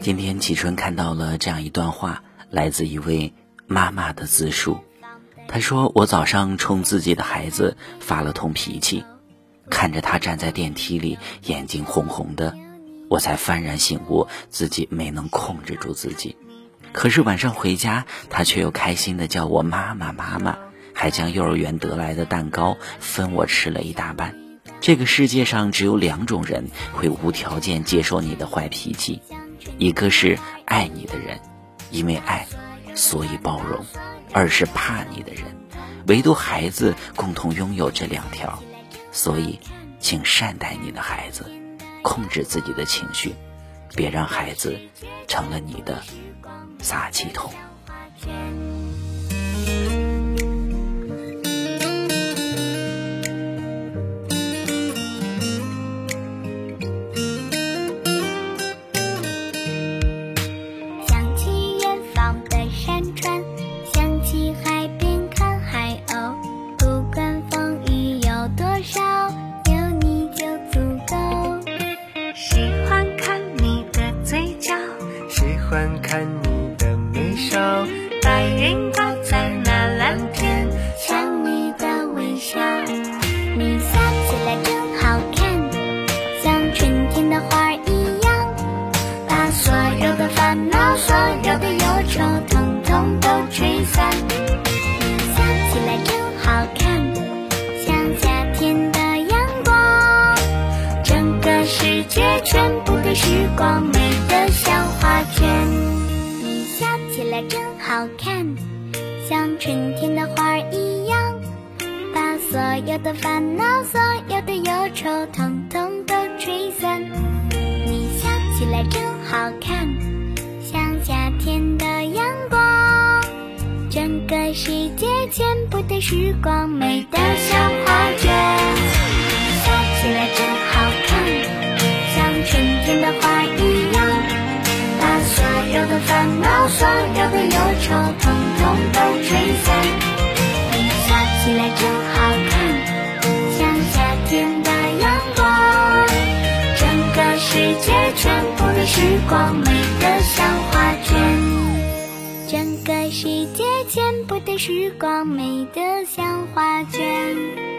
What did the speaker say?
今天启春看到了这样一段话，来自一位妈妈的自述。她说：“我早上冲自己的孩子发了通脾气，看着他站在电梯里，眼睛红红的，我才幡然醒悟，自己没能控制住自己。可是晚上回家，他却又开心的叫我妈妈妈妈，还将幼儿园得来的蛋糕分我吃了一大半。这个世界上只有两种人会无条件接受你的坏脾气。”一个是爱你的人，因为爱，所以包容；二是怕你的人，唯独孩子共同拥有这两条，所以，请善待你的孩子，控制自己的情绪，别让孩子成了你的撒气筒。把所有的忧愁统统都吹散，你笑起来真好看，像夏天的阳光，整个世界全部的时光美的像画卷。你笑起来真好看，像春天的花儿一样，把所有的烦恼、所有的忧愁统统都吹散。你笑起来真好看。世界全部的时光美得像画卷。你笑起来真好看。像春天的花一样，把所有的烦恼、所有的忧愁，统统都吹散。你笑起来真好看，像夏天的阳光。整个世界全部的时光美得像画卷，整个世界全部的时光美得像画卷。